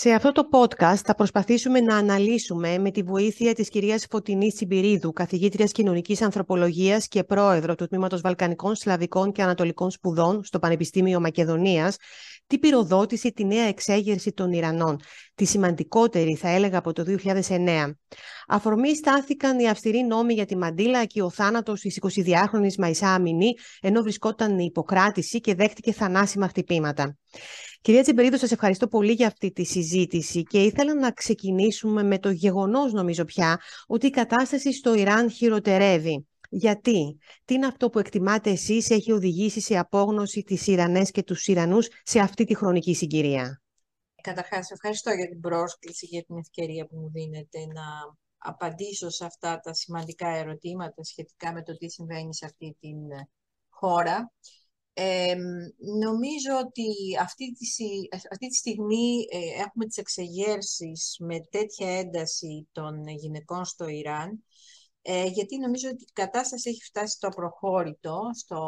Σε αυτό το podcast θα προσπαθήσουμε να αναλύσουμε με τη βοήθεια της κυρίας Φωτεινής Τσιμπηρίδου, καθηγήτριας κοινωνικής ανθρωπολογίας και πρόεδρο του Τμήματος Βαλκανικών, Σλαβικών και Ανατολικών Σπουδών στο Πανεπιστήμιο Μακεδονίας, τι πυροδότησε τη νέα εξέγερση των Ιρανών, τη σημαντικότερη θα έλεγα από το 2009. Αφορμή στάθηκαν οι αυστηροί νόμοι για τη Μαντίλα και ο θάνατος της 22χρονης Μαϊσά Αμινή, ενώ βρισκόταν υποκράτηση και δέχτηκε θανάσιμα χτυπήματα. Κυρία Τσιμπερίδου, σας ευχαριστώ πολύ για αυτή τη συζήτηση και ήθελα να ξεκινήσουμε με το γεγονός, νομίζω πια, ότι η κατάσταση στο Ιράν χειροτερεύει. Γιατί, τι είναι αυτό που εκτιμάτε εσείς έχει οδηγήσει σε απόγνωση τις Ιρανές και τους Ιρανούς σε αυτή τη χρονική συγκυρία; Καταρχάς, ευχαριστώ για την πρόσκληση, για την ευκαιρία που μου δίνετε να απαντήσω σε αυτά τα σημαντικά ερωτήματα σχετικά με το τι συμβαίνει σε αυτή την χώρα. Νομίζω ότι αυτή τη, αυτή τη στιγμή ε, έχουμε τις εξεγέρσεις με τέτοια ένταση των γυναικών στο Ιράν, ε, γιατί νομίζω ότι η κατάσταση έχει φτάσει στο προχώρητο, στο,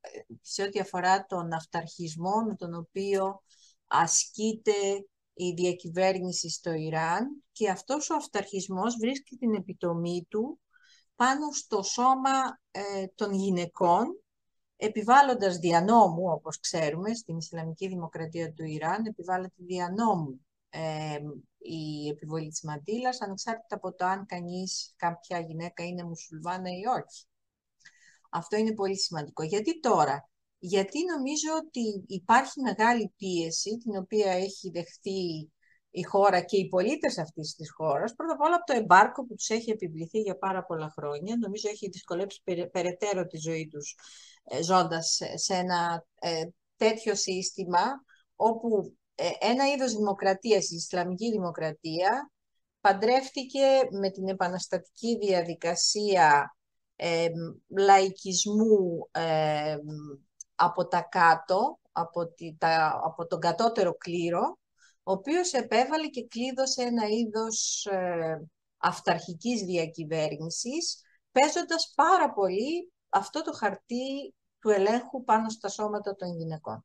ε, σε ό,τι αφορά τον αυταρχισμό με τον οποίο ασκείται η διακυβέρνηση στο Ιράν και αυτός ο αυταρχισμός βρίσκει την επιτομή του πάνω στο σώμα των γυναικών επιβάλλοντας διανόμου, όπως ξέρουμε, στην Ισλαμική Δημοκρατία του Ιράν, επιβάλλεται διανόμου ε, η επιβολή της μαντήλας, ανεξάρτητα από το αν κανείς, κάποια γυναίκα είναι μουσουλμάνα ή όχι. Αυτό είναι πολύ σημαντικό. Γιατί τώρα, γιατί νομίζω ότι υπάρχει μεγάλη πίεση, την οποία έχει δεχτεί η χώρα και οι πολίτες αυτής της χώρας, πρώτα απ' όλα από το εμπάρκο που τους έχει επιβληθεί για πάρα πολλά χρόνια, νομίζω έχει δυσκολέψει περαιτέρω τη ζωή τους ε, ζώντας σε ένα ε, τέτοιο σύστημα όπου ε, ένα είδος δημοκρατίας, η Ισλαμική δημοκρατία, παντρεύτηκε με την επαναστατική διαδικασία λαϊκισμού από τα κάτω, από, τη, τα, από τον κατώτερο κλήρο, ο οποίος επέβαλε και κλείδωσε ένα είδος αυταρχικής διακυβέρνησης, παίζοντας πάρα πολύ αυτό το χαρτί του ελέγχου πάνω στα σώματα των γυναικών.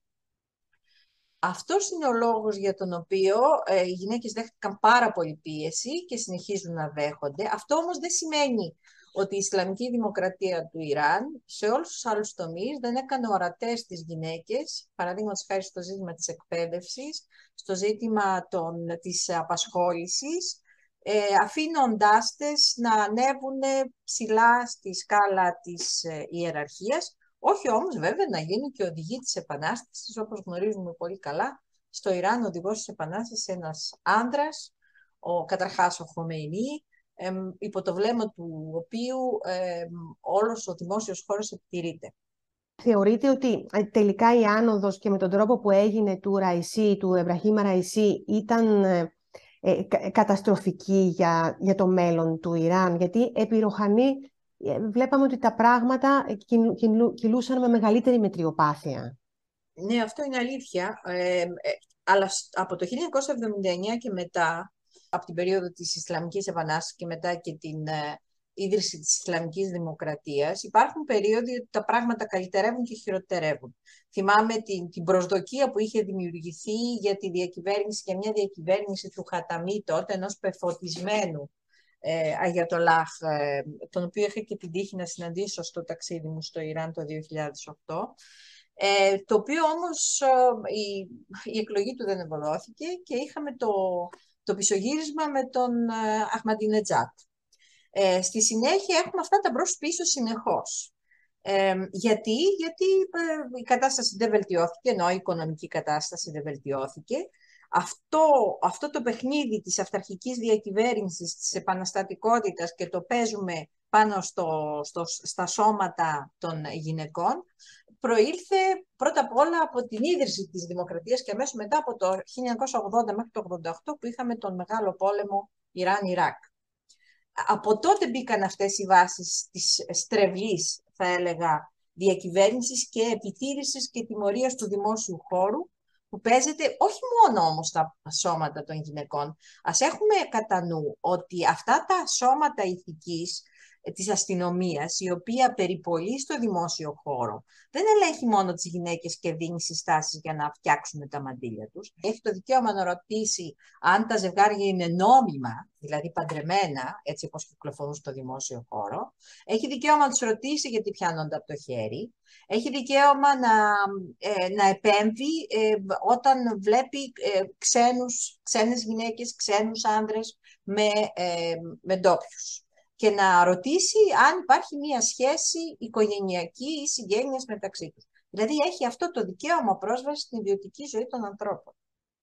Αυτός είναι ο λόγος για τον οποίο ε, οι γυναίκες δέχτηκαν πάρα πολύ πίεση και συνεχίζουν να δέχονται. Αυτό όμως δεν σημαίνει ότι η Ισλαμική Δημοκρατία του Ιράν σε όλους τους άλλους τομείς δεν έκανε ορατές τις γυναίκες, παραδείγματος χάρη στο ζήτημα της εκπαίδευσης, στο ζήτημα των, της απασχόλησης, ε, αφήνοντάς τες να ανέβουν ψηλά στη σκάλα της ε, ιεραρχίας, όχι όμως βέβαια να γίνουν και οδηγοί της Επανάστασης, όπως γνωρίζουμε πολύ καλά. Στο Ιράν ο οδηγός της Επανάστασης είναι ένας άντρας, ο, καταρχάς ο Χομεϊνή, υπό το βλέμμα του οποίου ε, όλος ο δημόσιος χώρος επιτηρείται. Θεωρείτε ότι ε, τελικά η άνοδος και με τον τρόπο που έγινε του Ραϊσί, του Εμπραχήμα Ραϊσί, ήταν ε, ε καταστροφική για, για το μέλλον του Ιράν, γιατί επί Ροχανή ε, βλέπαμε ότι τα πράγματα κυλούσαν με μεγαλύτερη μετριοπάθεια. Ναι, αυτό είναι αλήθεια. Ε, αλλά από το 1979 και μετά, από την περίοδο της Ισλαμικής Επανάστασης και μετά και την ε, ίδρυση της Ισλαμικής Δημοκρατίας, υπάρχουν περίοδοι ότι τα πράγματα καλυτερεύουν και χειροτερεύουν. Θυμάμαι την, την προσδοκία που είχε δημιουργηθεί για τη διακυβέρνηση και μια διακυβέρνηση του Χαταμή τότε, ενός πεφωτισμένου ε, Αγιατολάχ, ε, τον οποίο είχα και την τύχη να συναντήσω στο ταξίδι μου στο Ιράν το 2008, ε, το οποίο όμως ε, η, η εκλογή του δεν ευωδόθηκε και είχαμε το, το πισωγύρισμα με τον ε, Αχμαντινετζάτ. Ε, στη συνέχεια έχουμε αυτά τα μπρος πίσω συνεχώς. Ε, γιατί, γιατί η κατάσταση δεν βελτιώθηκε, ενώ η οικονομική κατάσταση δεν βελτιώθηκε αυτό, αυτό το παιχνίδι της αυταρχικής διακυβέρνησης, της επαναστατικότητας και το παίζουμε πάνω στο, στο, στα σώματα των γυναικών, προήλθε πρώτα απ' όλα από την ίδρυση της δημοκρατίας και αμέσως μετά από το 1980 μέχρι το 1988 που είχαμε τον μεγάλο πόλεμο Ιράν-Ιράκ. Από τότε μπήκαν αυτές οι βάσεις της στρεβλής, θα έλεγα, διακυβέρνησης και επιτήρησης και τιμωρίας του δημόσιου χώρου, που παίζεται όχι μόνο όμως στα σώματα των γυναικών. Ας έχουμε κατά νου ότι αυτά τα σώματα ηθικής ε, της αστυνομίας, η οποία περιπολεί στο δημόσιο χώρο, δεν ελέγχει μόνο τις γυναίκες και δίνει συστάσεις για να φτιάξουν τα μαντήλια τους. Έχει το δικαίωμα να ρωτήσει αν τα ζευγάρια είναι νόμιμα, δηλαδή παντρεμένα, έτσι όπως κυκλοφορούν στο δημόσιο χώρο. Έχει δικαίωμα να τους ρωτήσει γιατί πιάνονται από το χέρι. Έχει δικαίωμα να, ε, να επέμβει ε, όταν βλέπει ε, ξένους, ξένες γυναίκες, ξένους άνδρες με, ε, με ντόπιους. Και να ρωτήσει αν υπάρχει μία σχέση οικογενειακή ή συγγένειας μεταξύ τους. Δηλαδή έχει αυτό το δικαίωμα πρόσβασης στην ιδιωτική ζωή των ανθρώπων.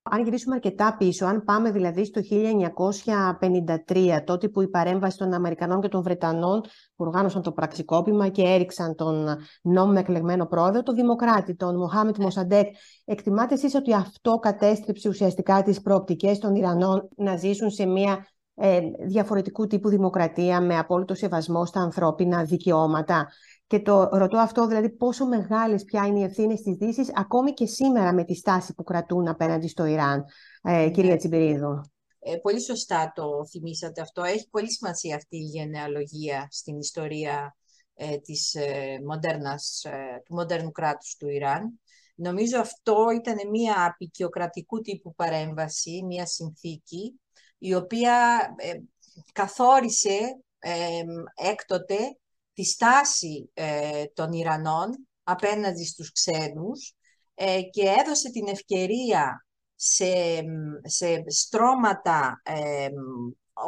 Αν γυρίσουμε αρκετά πίσω, αν πάμε δηλαδή στο 1953, τότε που η παρέμβαση των Αμερικανών και των Βρετανών που οργάνωσαν το πραξικόπημα και έριξαν τον νόμιμο εκλεγμένο πρόεδρο, τον Δημοκράτη, τον Μοχάμετ Μοσαντέκ, εκτιμάτε εσείς ότι αυτό κατέστρεψε ουσιαστικά τις προοπτικές των Ιρανών να ζήσουν σε μια ε, διαφορετικού τύπου δημοκρατία με απόλυτο σεβασμό στα ανθρώπινα δικαιώματα. Και το ρωτώ αυτό, δηλαδή πόσο μεγάλες πια είναι οι ευθύνες της Δύσης, ακόμη και σήμερα με τη στάση που κρατούν απέναντι στο Ιράν, ε, ναι. κυρία Τσιμπηρίδου. Ε, πολύ σωστά το θυμήσατε αυτό. Έχει πολύ σημασία αυτή η γενεαλογία στην ιστορία ε, της, ε, μοντέρνας, ε, του μοντέρνου κράτους του Ιράν. Νομίζω αυτό ήταν μια απεικιοκρατικού τύπου παρέμβαση, μια συνθήκη, η οποία καθόρισε έκτοτε τη στάση ε, των Ιρανών απέναντι στους ξένους ε, και έδωσε την ευκαιρία σε, σε στρώματα ε,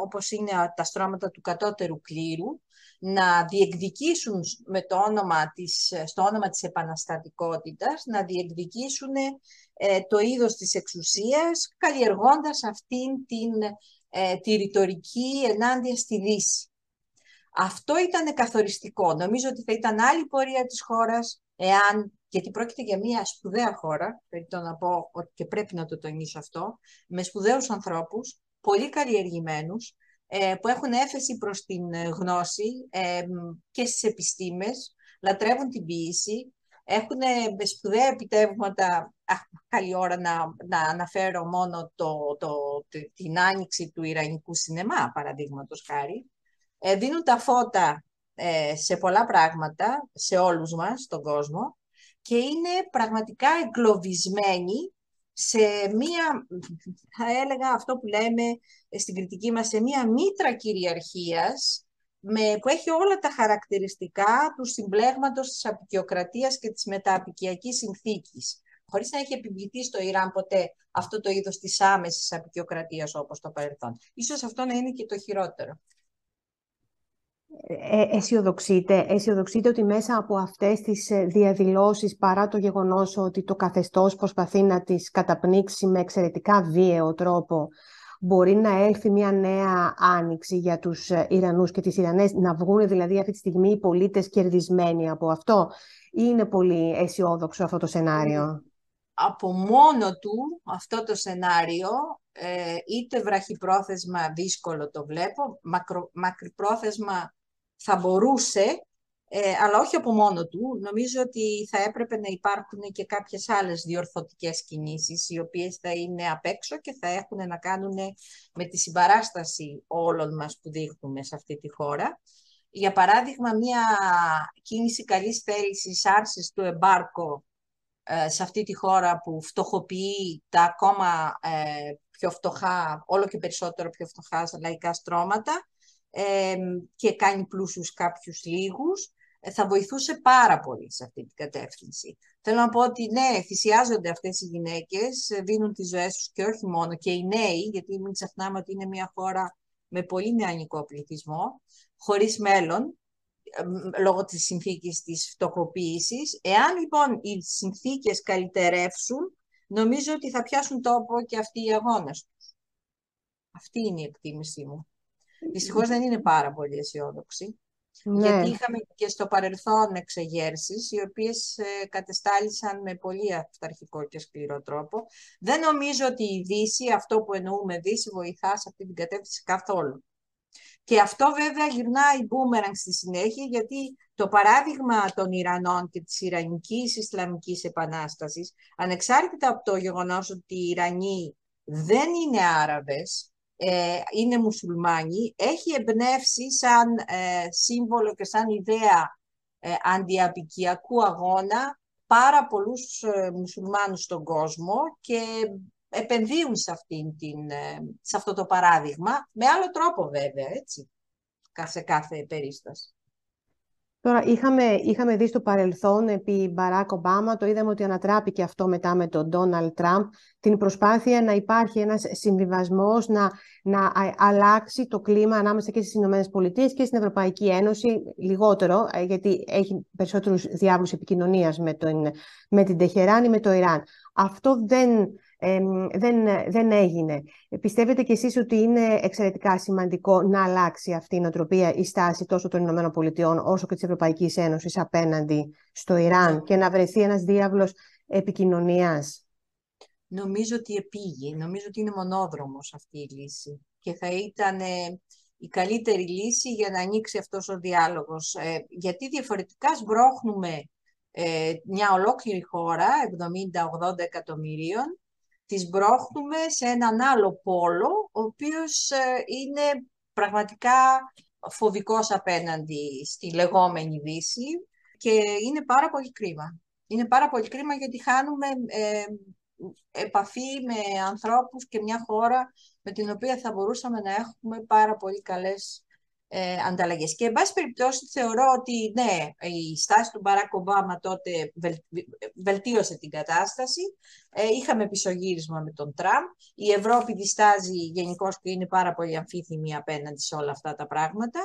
όπως είναι τα στρώματα του κατώτερου κλήρου να διεκδικήσουν με το όνομα της, στο όνομα της επαναστατικότητας, να διεκδικήσουν το είδος της εξουσίας, καλλιεργώντας αυτήν την τη ρητορική ενάντια στη Δύση. Αυτό ήταν καθοριστικό. Νομίζω ότι θα ήταν άλλη πορεία της χώρας, εάν, γιατί πρόκειται για μια σπουδαία χώρα, πρέπει να πω και πρέπει να το τονίσω αυτό, με σπουδαίους ανθρώπους, πολύ καλλιεργημένους, ε, που έχουν έφεση προς την γνώση ε, και στις επιστήμες, λατρεύουν την ποιήση, έχουν σπουδαία επιτεύγματα, καλή ώρα να, να αναφέρω μόνο το, το, την άνοιξη του Ιρανικού σινεμά, παραδείγματος χάρη, ε, δίνουν τα φώτα ε, σε πολλά πράγματα, σε όλους μας, στον κόσμο, και είναι πραγματικά εγκλωβισμένοι σε μία, θα έλεγα αυτό που λέμε στην κριτική μας, σε μία μήτρα κυριαρχίας, με, που έχει όλα τα χαρακτηριστικά του συμπλέγματος της απεικιοκρατίας και της μετααπικιακής συνθήκης, χωρίς να έχει επιβληθεί στο Ιράν ποτέ αυτό το είδος της άμεσης απεικιοκρατίας όπως το παρελθόν. Ίσως αυτό να είναι και το χειρότερο. Ε, αισιοδοξείτε, αισιοδοξείτε ότι μέσα από αυτές τις ε, διαδηλώσεις παρά το γεγονός ότι το καθεστώς προσπαθεί να τις καταπνίξει με εξαιρετικά βίαιο τρόπο μπορεί να έλθει μια νέα άνοιξη για τους ε, Ιρανούς και τις Ιρανές να βγουν δηλαδή αυτή τη στιγμή οι πολίτες κερδισμένοι από αυτό ή είναι πολύ αισιόδοξο αυτό το σενάριο; Από μόνο του αυτό το σενάριο είτε βραχυπρόθεσμα δύσκολο το βλέπω, μακρο, μακρυπρόθεσμα θα μπορούσε, ε, αλλά όχι από μόνο του. Νομίζω ότι θα έπρεπε να υπάρχουν και κάποιες άλλες διορθωτικές κινήσεις, οι οποίες θα είναι απ' έξω και θα έχουν να κάνουν με τη συμπαράσταση όλων μας που δείχνουμε σε αυτή τη χώρα. Για παράδειγμα, μια κίνηση καλής θέλησης άρσης του εμπάρκο ε, σε αυτή τη χώρα που φτωχοποιεί τα ακόμα ε, πιο φτωχά, όλο και περισσότερο πιο φτωχά λαϊκά στρώματα, και κάνει πλούσιους κάποιους λίγους, ε, θα βοηθούσε πάρα πολύ σε αυτή την κατεύθυνση. Θέλω να πω ότι ναι, θυσιάζονται αυτές οι γυναίκες, ε, δίνουν τις ζωές τους και όχι μόνο, και οι νέοι, γιατί μην ξεχνάμε ότι είναι μια χώρα με πολύ νεανικό πληθυσμό, χωρίς μέλλον, λόγω της συνθήκης της φτωχοποίησης. Εάν λοιπόν οι συνθήκες καλυτερεύσουν, νομίζω ότι θα πιάσουν τόπο και αυτοί οι αγώνες τους. Αυτή είναι η εκτίμησή μου. Δυστυχώς δεν είναι πάρα πολύ αισιόδοξη. Ναι. Γιατί είχαμε και στο παρελθόν εξεγέρσεις, οι οποίες ε, κατεστάλησαν με πολύ αυταρχικό και σκληρό τρόπο. Δεν νομίζω ότι η Δύση, αυτό που εννοούμε Δύση, βοηθά σε αυτή την κατεύθυνση καθόλου. Και αυτό βέβαια γυρνάει μπούμερανγκ στη συνέχεια, γιατί το παράδειγμα των Ιρανών και της Ιρανικής Ισλαμικής Επανάστασης, ανεξάρτητα από το γεγονός ότι οι Ιρανοί δεν είναι Άραβες, ε, είναι μουσουλμάνοι, έχει εμπνεύσει σαν ε, σύμβολο και σαν ιδέα ε, αντιαπικιακού αγώνα πάρα πολλούς ε, μουσουλμάνους στον κόσμο και επενδύουν σε, αυτήν την, ε, σε αυτό το παράδειγμα, με άλλο τρόπο βέβαια, έτσι, σε κάθε περίσταση. Τώρα, είχαμε, είχαμε δει στο παρελθόν επί Μπαράκ Ομπάμα, το είδαμε ότι ανατράπηκε αυτό μετά με τον Ντόναλτ Τραμπ, την προσπάθεια να υπάρχει ένας συμβιβασμός, να, να αλλάξει το κλίμα ανάμεσα και στις Ηνωμένες Πολιτείες και στην Ευρωπαϊκή Ένωση, λιγότερο, ε, γιατί έχει περισσότερους διάβλους επικοινωνίας με, τον, με την Τεχεράνη, με το Ιράν. Αυτό δεν, δεν, δεν έγινε. Πιστεύετε κι εσείς ότι είναι εξαιρετικά σημαντικό να αλλάξει αυτή η νοοτροπία, η στάση τόσο των Ηνωμένων Πολιτειών όσο και της Ευρωπαϊκής Ένωσης απέναντι στο Ιράν και να βρεθεί ένας διάβλος επικοινωνίας; Νομίζω ότι επήγει. Νομίζω ότι είναι μονόδρομος αυτή η λύση και θα ήταν η καλύτερη λύση για να ανοίξει αυτός ο διάλογος. Ε, γιατί διαφορετικά σμπρώχνουμε ε, μια ολόκληρη χώρα, 70-80 εκατομμυρίων, τις μπρόχνουμε σε έναν άλλο πόλο, ο οποίος ε, είναι πραγματικά φοβικός απέναντι στη λεγόμενη Δύση και είναι πάρα πολύ κρίμα. Είναι πάρα πολύ κρίμα γιατί χάνουμε ε, επαφή με ανθρώπους και μια χώρα με την οποία θα μπορούσαμε να έχουμε πάρα πολύ καλές ε, ανταλλαγές. Και, εν πάση περιπτώσει, θεωρώ ότι ναι, η στάση του Μπαράκ Ομπάμα τότε βελτίωσε την κατάσταση. Ε, είχαμε πισωγύρισμα με τον Τραμπ. Η Ευρώπη διστάζει γενικώς και είναι πάρα πολύ αμφίθυμη απέναντι σε όλα αυτά τα πράγματα.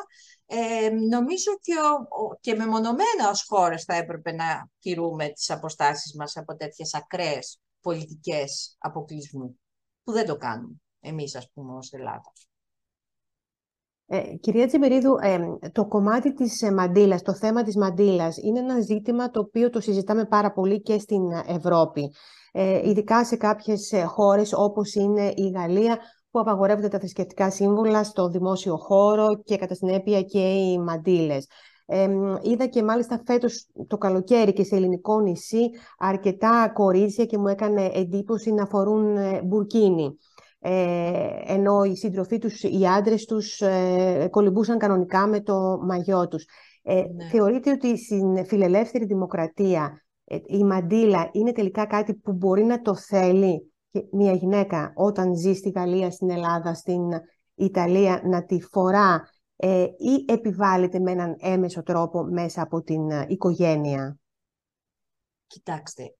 Ε, νομίζω και, ο, και μεμονωμένα ως χώρες θα έπρεπε να τηρούμε τις αποστάσεις μας από τέτοιες ακραίες πολιτικές αποκλεισμού, που δεν το κάνουμε εμείς, ας πούμε, ως Ελλάδα. Ε, κυρία Τσιμπερίδου, ε, το κομμάτι της ε, μαντήλας, το θέμα της μαντήλας, είναι ένα ζήτημα το οποίο το συζητάμε πάρα πολύ και στην Ευρώπη. Ε, ειδικά σε κάποιες ε, χώρες όπως είναι η Γαλλία, που απαγορεύονται τα θρησκευτικά σύμβολα στο δημόσιο χώρο και κατά συνέπεια και οι μαντήλες. Ε, είδα και μάλιστα φέτος το καλοκαίρι και σε ελληνικό νησί αρκετά κορίτσια και μου έκανε εντύπωση να φορούν μπουρκίνι ε, ενώ οι σύντροφοί τους, οι άντρες τους ε, κολυμπούσαν κανονικά με το μαγιό τους. Ε, ναι. Θεωρείτε ότι στην φιλελεύθερη δημοκρατία ε, η μαντήλα είναι τελικά κάτι που μπορεί να το θέλει μια γυναίκα όταν ζει στη Γαλλία, στην Ελλάδα, στην Ιταλία να τη φορά ε, ή επιβάλλεται με έναν έμεσο τρόπο μέσα από την οικογένεια; Κοιτάξτε,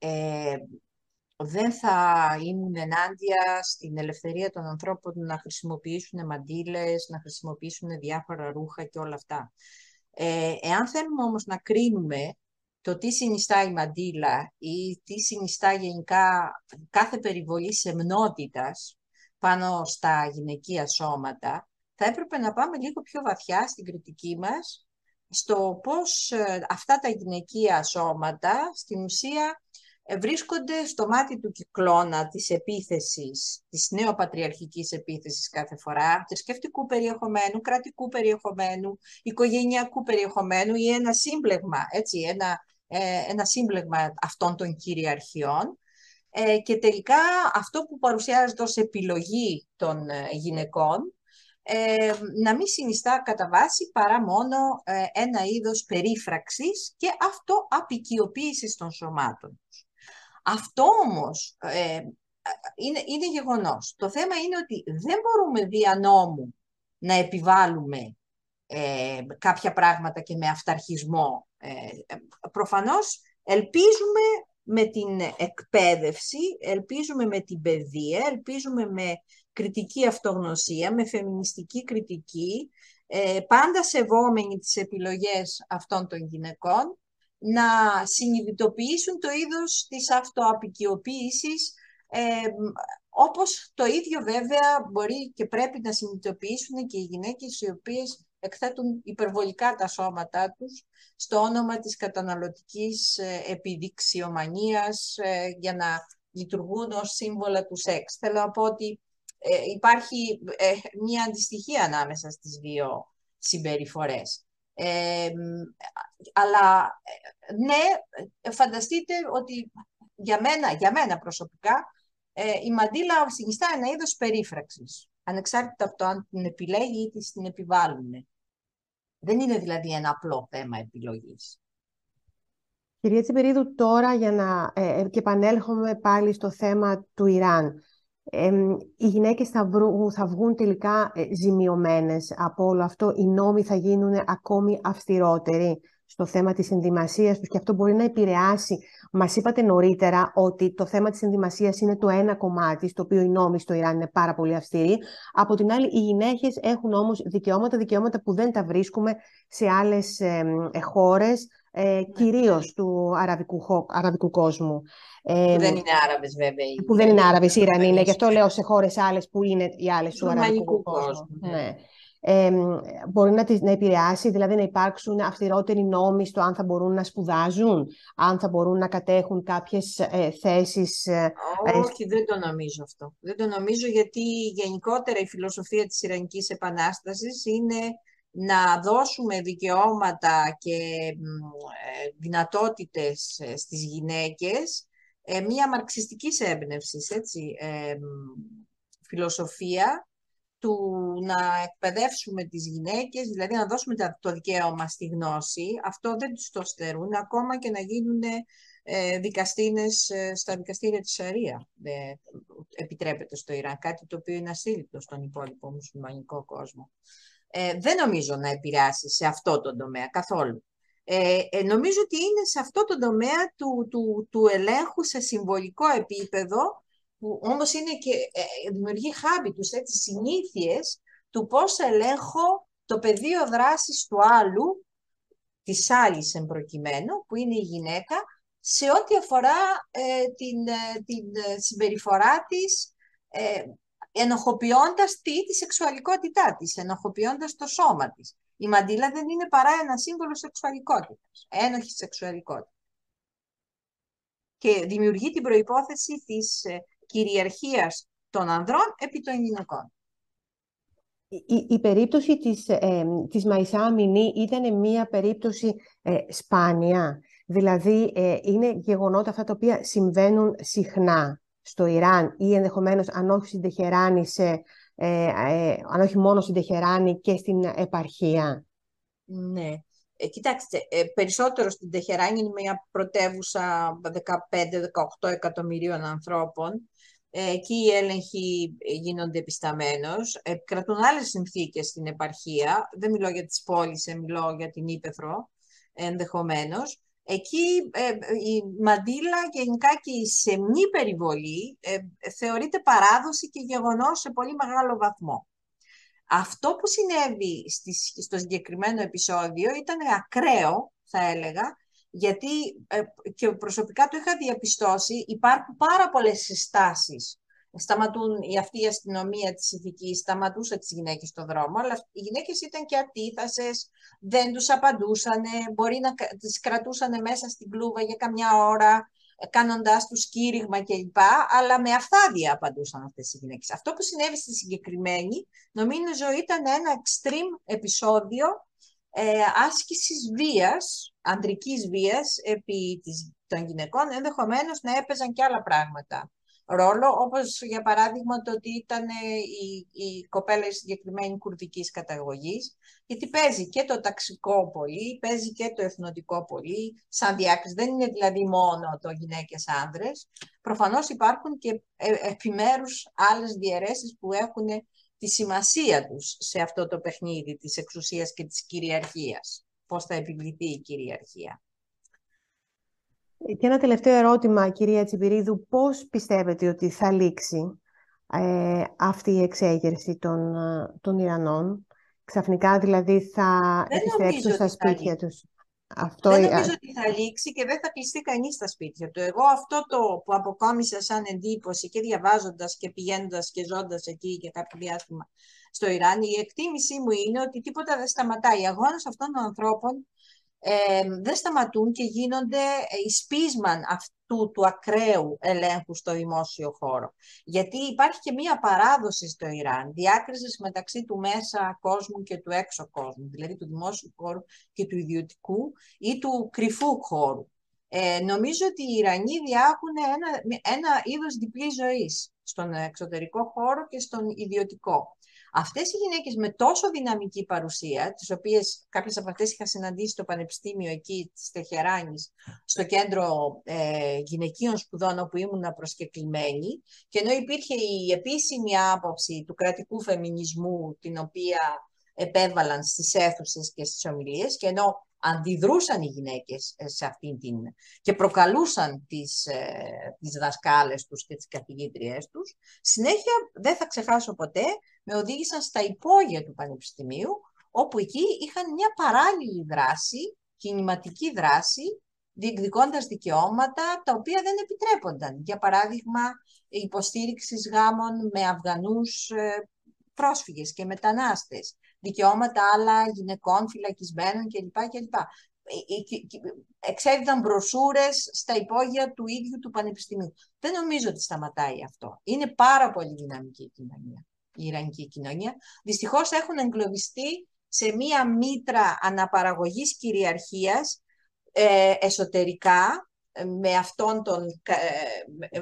δεν θα ήμουν ενάντια στην ελευθερία των ανθρώπων να χρησιμοποιήσουν μαντήλες, να χρησιμοποιήσουν διάφορα ρούχα και όλα αυτά. Ε, εάν θέλουμε όμως να κρίνουμε το τι συνιστά η μαντήλα ή τι συνιστά γενικά κάθε περιβολή σεμνότητας πάνω στα γυναικεία σώματα, θα έπρεπε να πάμε λίγο πιο βαθιά στην κριτική μας στο πώς ε, αυτά τα γυναικεία σώματα στην ουσία ε, βρίσκονται στο μάτι του κυκλώνα της επίθεσης, της νεοπατριαρχικής επίθεσης κάθε φορά, θρησκευτικού περιεχομένου, κρατικού περιεχομένου, οικογενειακού περιεχομένου ή ένα σύμπλεγμα, έτσι, ένα, ε, ένα σύμπλεγμα αυτών των κυριαρχιών. Ε, και τελικά αυτό που παρουσιάζεται ως επιλογή των γυναικών ε, να μην συνιστά κατά βάση παρά μόνο ένα είδος περίφραξης και αυτό απεικιοποίησης των σωμάτων. Αυτό όμως ε, είναι, είναι γεγονός. Το θέμα είναι ότι δεν μπορούμε δια νόμου να επιβάλλουμε ε, κάποια πράγματα και με αυταρχισμό. Ε, προφανώς ελπίζουμε με την εκπαίδευση, ελπίζουμε με την παιδεία, ελπίζουμε με κριτική αυτογνωσία, με φεμινιστική κριτική, ε, πάντα σεβόμενοι τις επιλογές αυτών των γυναικών, να συνειδητοποιήσουν το είδος της αυτοαπικιοποίησης, ε, όπως το ίδιο βέβαια μπορεί και πρέπει να συνειδητοποιήσουν και οι γυναίκες οι οποίες εκθέτουν υπερβολικά τα σώματά τους στο όνομα της καταναλωτικής ε, επιδειξιομανίας ε, για να λειτουργούν ως σύμβολα του σεξ. Θέλω να πω ότι ε, υπάρχει μια αντιστοιχία ανάμεσα στις δύο συμπεριφορές. Αλλά ναι, φανταστείτε ότι για μένα, για μένα προσωπικά, ε, η μαντήλα συνιστά ένα είδος περίφραξης. ανεξάρτητα από το αν την επιλέγει ή την επιβάλλουν. Δεν είναι δηλαδή ένα απλό θέμα επιλογής. Κυρία Τσιπηρίδου, τώρα για να ε, ε, και επανέλχομαι πάλι στο θέμα του Ιράν. Ε, οι γυναίκες θα, θα βγουν τελικά ε, ζημιωμένες από όλο αυτό. Οι νόμοι θα γίνουν ακόμη αυστηρότεροι στο θέμα της ενδυμασίας τους και αυτό μπορεί να επηρεάσει. Μας είπατε νωρίτερα ότι το θέμα της ενδυμασίας είναι το ένα κομμάτι, στο οποίο οι νόμοι στο Ιράν είναι πάρα πολύ αυστηροί. Από την άλλη, οι γυναίκες έχουν όμως δικαιώματα, δικαιώματα που δεν τα βρίσκουμε σε άλλες ε, χώρες, ε, κυρίως του αραβικού, αραβικού κόσμου. Ε, που δεν είναι Άραβες βέβαια. Που δεν είναι Άραβες, Ιρανοί είναι, γι' αυτό λέω σε χώρες άλλες που είναι οι άλλες του, αραβικού κόσμου. Ναι. ναι ε, μπορεί να, να επηρεάσει, δηλαδή να υπάρξουν αυστηρότεροι νόμοι στο αν θα μπορούν να σπουδάζουν, αν θα μπορούν να κατέχουν κάποιες ε, θέσεις. Ε, ε, Όχι, δεν το νομίζω αυτό. Δεν το νομίζω γιατί γενικότερα η φιλοσοφία της Ιρανικής Επανάστασης είναι να δώσουμε δικαιώματα και δυνατότητες στις γυναίκες μία μαρξιστικής έμπνευσης, έτσι, φιλοσοφία του να εκπαιδεύσουμε τις γυναίκες, δηλαδή να δώσουμε το δικαίωμα στη γνώση, αυτό δεν τους το στερούν, ακόμα και να γίνουν ε, δικαστίνες ε, στα δικαστήρια της Σαρία. Ε, επιτρέπεται στο Ιράν, κάτι το οποίο είναι ασύλληπτο στον υπόλοιπο μουσουλμανικό κόσμο. Ε, δεν νομίζω να επηρεάσει σε αυτό το τομέα καθόλου. Ε, ε, νομίζω ότι είναι σε αυτό το τομέα του, του, του ελέγχου σε συμβολικό επίπεδο που όμως είναι και, ε, δημιουργεί χάμπιτους, έτσι, συνήθειες του πώς ελέγχω το πεδίο δράσης του άλλου, της άλλης εμπροκειμένου, που είναι η γυναίκα, σε ό,τι αφορά ε, την, ε, την συμπεριφορά της, ε, ενοχοποιώντας τη, τη σεξουαλικότητά της, ενοχοποιώντας το σώμα της. Η μαντήλα δεν είναι παρά ένα σύμβολο σεξουαλικότητας, ένοχης σεξουαλικότητας. Και δημιουργεί την προϋπόθεση της κυριαρχίας των ανδρών επί των γυναικών. Η, η περίπτωση της, ε, της Μαϊσά Αμινή ήταν μια περίπτωση ε, σπάνια. Δηλαδή, ε, είναι γεγονότα αυτά τα οποία συμβαίνουν συχνά στο Ιράν ή ενδεχομένως αν όχι στην Τεχεράνη, σε, ε, αν όχι μόνο στην Τεχεράνη και στην επαρχία. Ναι. Ε, κοιτάξτε, περισσότερο στην Τεχεράνη είναι μια πρωτεύουσα 15-18 εκατομμυρίων ανθρώπων Εκεί οι έλεγχοι γίνονται επισταμένως. Κρατούν άλλες συνθήκες στην επαρχία. Δεν μιλώ για τις πόλεις, ε, μιλώ για την Ήπεθρο ενδεχομένως. Εκεί ε, η μαντήλα γενικά και η σεμνή περιβολή ε, θεωρείται παράδοση και γεγονός σε πολύ μεγάλο βαθμό. Αυτό που συνέβη στο συγκεκριμένο επεισόδιο ήταν ακραίο, θα έλεγα, γιατί ε, και προσωπικά το είχα διαπιστώσει, υπάρχουν πάρα πολλές συστάσεις. Σταματούν η αυτή η αστυνομία της ηθικής, σταματούσε τις γυναίκες στο δρόμο, αλλά οι γυναίκες ήταν και ατίθασες, δεν τους απαντούσαν, μπορεί να τις κρατούσαν μέσα στην κλούβα για καμιά ώρα, ε, κάνοντας τους κήρυγμα κλπ. Αλλά με αυθάδεια απαντούσαν αυτές οι γυναίκες. Αυτό που συνέβη στη συγκεκριμένη, νομίζω ήταν ένα extreme επεισόδιο ε, άσκησης βίας, ανδρικής βίας επί της, των γυναικών, ενδεχομένως να έπαιζαν και άλλα πράγματα ρόλο, όπως για παράδειγμα το ότι ήταν η, η κοπέλα συγκεκριμένη κουρδικής καταγωγής, γιατί παίζει και το ταξικό πολύ, παίζει και το εθνοτικό πολύ, σαν διάκριση. Δεν είναι δηλαδή μόνο το γυναίκες-άνδρες. Προφανώς υπάρχουν και ε, επιμέρους άλλες διαιρέσεις που έχουν τη σημασία τους σε αυτό το παιχνίδι της εξουσίας και της κυριαρχίας. Πώς θα επιβληθεί η κυριαρχία. Και ένα τελευταίο ερώτημα, κυρία Τσιπηρίδου. Πώς πιστεύετε ότι θα λήξει ε, αυτή η εξέγερση των, των Ιρανών; Ξαφνικά δηλαδή θα επιστρέψουν στα σπίτια τους. Αυτό... Δεν νομίζω ότι θα λήξει και δεν θα κλειστεί κανείς στα σπίτια του. Εγώ αυτό το που αποκόμισα σαν εντύπωση και διαβάζοντας και πηγαίνοντας και ζώντας εκεί για κάποιο διάστημα στο Ιράν, η εκτίμησή μου είναι ότι τίποτα δεν σταματάει. Οι αγώνε αυτών των ανθρώπων δεν σταματούν και γίνονται εις πείσμαν αυτού του ακραίου ελέγχου στο δημόσιο χώρο. Γιατί υπάρχει και μία παράδοση στο Ιράν, διάκρισης μεταξύ του μέσα κόσμου και του έξω κόσμου, δηλαδή του δημόσιου χώρου και του ιδιωτικού ή του κρυφού χώρου. Ε, νομίζω ότι οι Ιρανοί διάχουν ένα, ένα είδος διπλής ζωής στον εξωτερικό χώρο και στον ιδιωτικό. Αυτές οι γυναίκες με τόσο δυναμική παρουσία, τις οποίες κάποιες από αυτές είχα συναντήσει στο Πανεπιστήμιο εκεί της Τεχεράνης, στο κέντρο ε, γυναικείων σπουδών όπου ήμουν προσκεκλημένη, και ενώ υπήρχε η επίσημη άποψη του κρατικού φεμινισμού, την οποία επέβαλαν στις αίθουσες και στις ομιλίες, και ενώ αντιδρούσαν οι γυναίκες ε, σε αυτήν την... και προκαλούσαν τις, ε, τις δασκάλες τους και τις καθηγήτριές τους. Συνέχεια, δεν θα ξεχάσω ποτέ, με οδήγησαν στα υπόγεια του Πανεπιστημίου, όπου εκεί είχαν μια παράλληλη δράση, κινηματική δράση, διεκδικώντας δικαιώματα τα οποία δεν επιτρέπονταν. Για παράδειγμα, υποστήριξης γάμων με Αφγανούς ε, πρόσφυγες και μετανάστες, δικαιώματα άλλα γυναικών, φυλακισμένων κλπ. κλπ. Ε, ε, εξέδιδαν μπροσούρες στα υπόγεια του ίδιου του Πανεπιστημίου. Δεν νομίζω ότι σταματάει αυτό. Είναι πάρα πολύ δυναμική η κοινωνία, η Ιρανική κοινωνία. Δυστυχώς έχουν εγκλωβιστεί σε μία μήτρα αναπαραγωγής κυριαρχίας ε, εσωτερικά, με, αυτόν τον,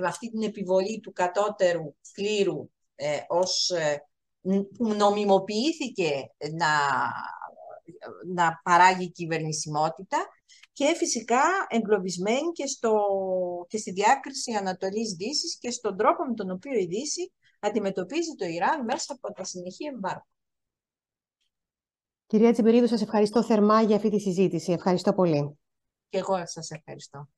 με αυτή την επιβολή του κατώτερου κλήρου ε, ως που νομιμοποιήθηκε να, να παράγει κυβερνησιμότητα και φυσικά εγκλωβισμένη και, στο, και στη διάκριση Ανατολής Δύσης και στον τρόπο με τον οποίο η Δύση αντιμετωπίζει το Ιράν μέσα από τα συνεχή εμβάρκα. Κυρία Τσιμπερίδου, σας ευχαριστώ θερμά για αυτή τη συζήτηση. Ευχαριστώ πολύ. Και εγώ σας ευχαριστώ.